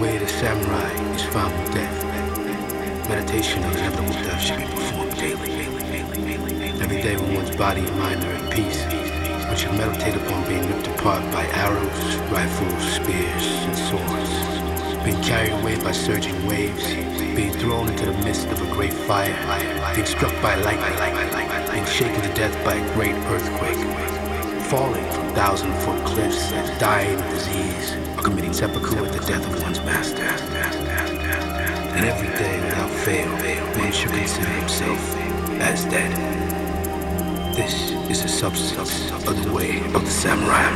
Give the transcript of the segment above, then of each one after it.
way the samurai is found with death. Meditation on the inevitable death should be performed daily. Every day when one's body and mind are at peace, one should meditate upon being ripped apart by arrows, rifles, spears, and swords. Being carried away by surging waves, being thrown into the midst of a great fire, being struck by lightning, being shaken to death by a great earthquake, falling from thousand foot cliffs, dying of disease, or committing seppuku at the death of one's master. And every day without fail, one should consider himself as dead. This is the substance of the way of the samurai.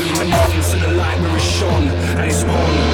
Illuminati, so the light mirror shone, and it's on.